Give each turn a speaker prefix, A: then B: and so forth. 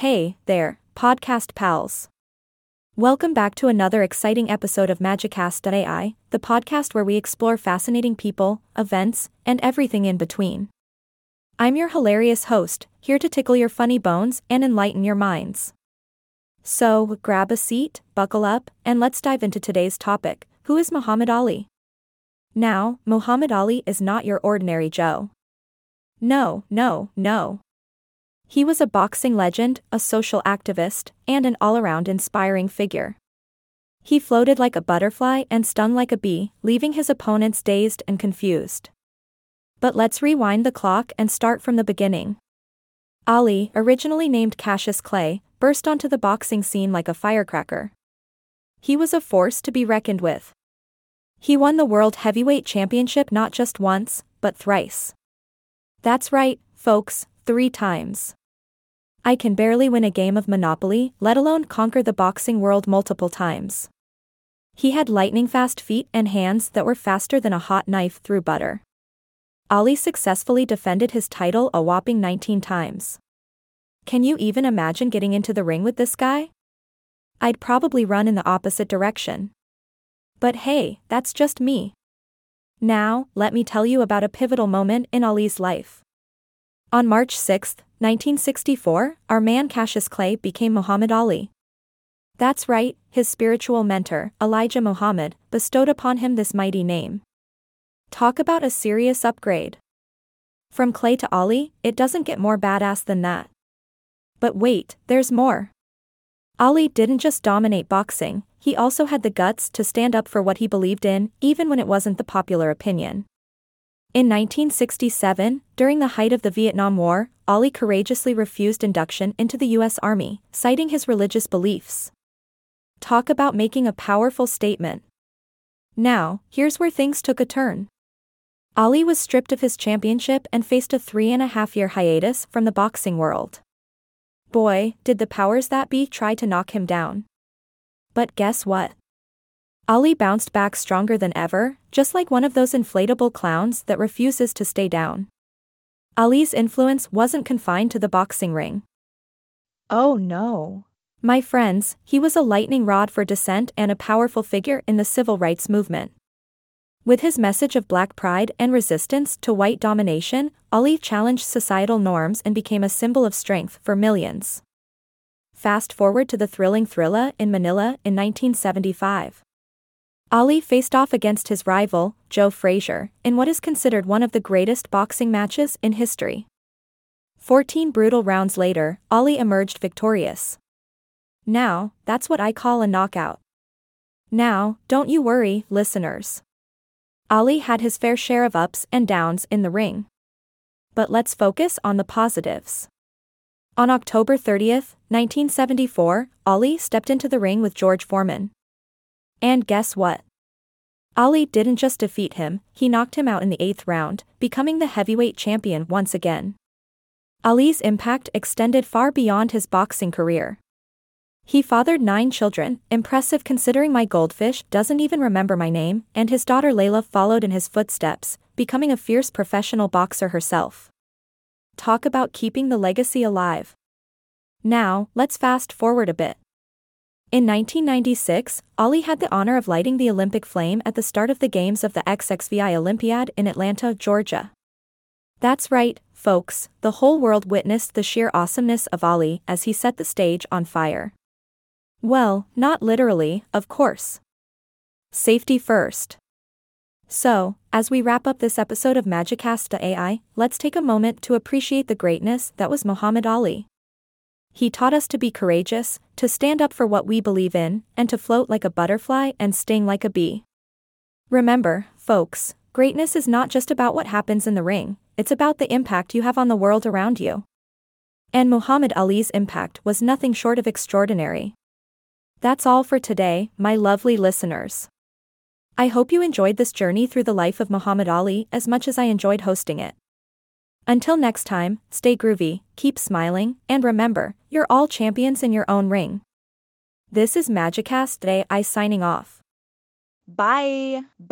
A: Hey, there, podcast pals. Welcome back to another exciting episode of Magicast.ai, the podcast where we explore fascinating people, events, and everything in between. I'm your hilarious host, here to tickle your funny bones and enlighten your minds. So, grab a seat, buckle up, and let's dive into today's topic Who is Muhammad Ali? Now, Muhammad Ali is not your ordinary Joe. No, no, no. He was a boxing legend, a social activist, and an all around inspiring figure. He floated like a butterfly and stung like a bee, leaving his opponents dazed and confused. But let's rewind the clock and start from the beginning. Ali, originally named Cassius Clay, burst onto the boxing scene like a firecracker. He was a force to be reckoned with. He won the World Heavyweight Championship not just once, but thrice. That's right, folks, three times. I can barely win a game of Monopoly, let alone conquer the boxing world multiple times. He had lightning fast feet and hands that were faster than a hot knife through butter. Ali successfully defended his title a whopping 19 times. Can you even imagine getting into the ring with this guy? I'd probably run in the opposite direction. But hey, that's just me. Now, let me tell you about a pivotal moment in Ali's life. On March 6, 1964, our man Cassius Clay became Muhammad Ali. That's right, his spiritual mentor, Elijah Muhammad, bestowed upon him this mighty name. Talk about a serious upgrade. From Clay to Ali, it doesn't get more badass than that. But wait, there's more. Ali didn't just dominate boxing, he also had the guts to stand up for what he believed in, even when it wasn't the popular opinion. In 1967, during the height of the Vietnam War, Ali courageously refused induction into the U.S. Army, citing his religious beliefs. Talk about making a powerful statement. Now, here's where things took a turn. Ali was stripped of his championship and faced a three and a half year hiatus from the boxing world. Boy, did the powers that be try to knock him down. But guess what? Ali bounced back stronger than ever, just like one of those inflatable clowns that refuses to stay down. Ali's influence wasn't confined to the boxing ring. Oh no. My friends, he was a lightning rod for dissent and a powerful figure in the civil rights movement. With his message of black pride and resistance to white domination, Ali challenged societal norms and became a symbol of strength for millions. Fast forward to the thrilling Thrilla in Manila in 1975. Ali faced off against his rival, Joe Frazier, in what is considered one of the greatest boxing matches in history. Fourteen brutal rounds later, Ali emerged victorious. Now, that's what I call a knockout. Now, don't you worry, listeners. Ali had his fair share of ups and downs in the ring. But let's focus on the positives. On October 30, 1974, Ali stepped into the ring with George Foreman. And guess what? Ali didn't just defeat him, he knocked him out in the eighth round, becoming the heavyweight champion once again. Ali's impact extended far beyond his boxing career. He fathered nine children, impressive considering my goldfish doesn't even remember my name, and his daughter Laila followed in his footsteps, becoming a fierce professional boxer herself. Talk about keeping the legacy alive. Now, let's fast forward a bit. In 1996, Ali had the honor of lighting the Olympic flame at the start of the Games of the XXVI Olympiad in Atlanta, Georgia. That's right, folks, the whole world witnessed the sheer awesomeness of Ali as he set the stage on fire. Well, not literally, of course. Safety first. So, as we wrap up this episode of Magicast.ai, let's take a moment to appreciate the greatness that was Muhammad Ali. He taught us to be courageous, to stand up for what we believe in, and to float like a butterfly and sting like a bee. Remember, folks, greatness is not just about what happens in the ring, it's about the impact you have on the world around you. And Muhammad Ali's impact was nothing short of extraordinary. That's all for today, my lovely listeners. I hope you enjoyed this journey through the life of Muhammad Ali as much as I enjoyed hosting it. Until next time, stay groovy, keep smiling, and remember, you're all champions in your own ring. This is Magicast.ai signing off.
B: Bye. Bye.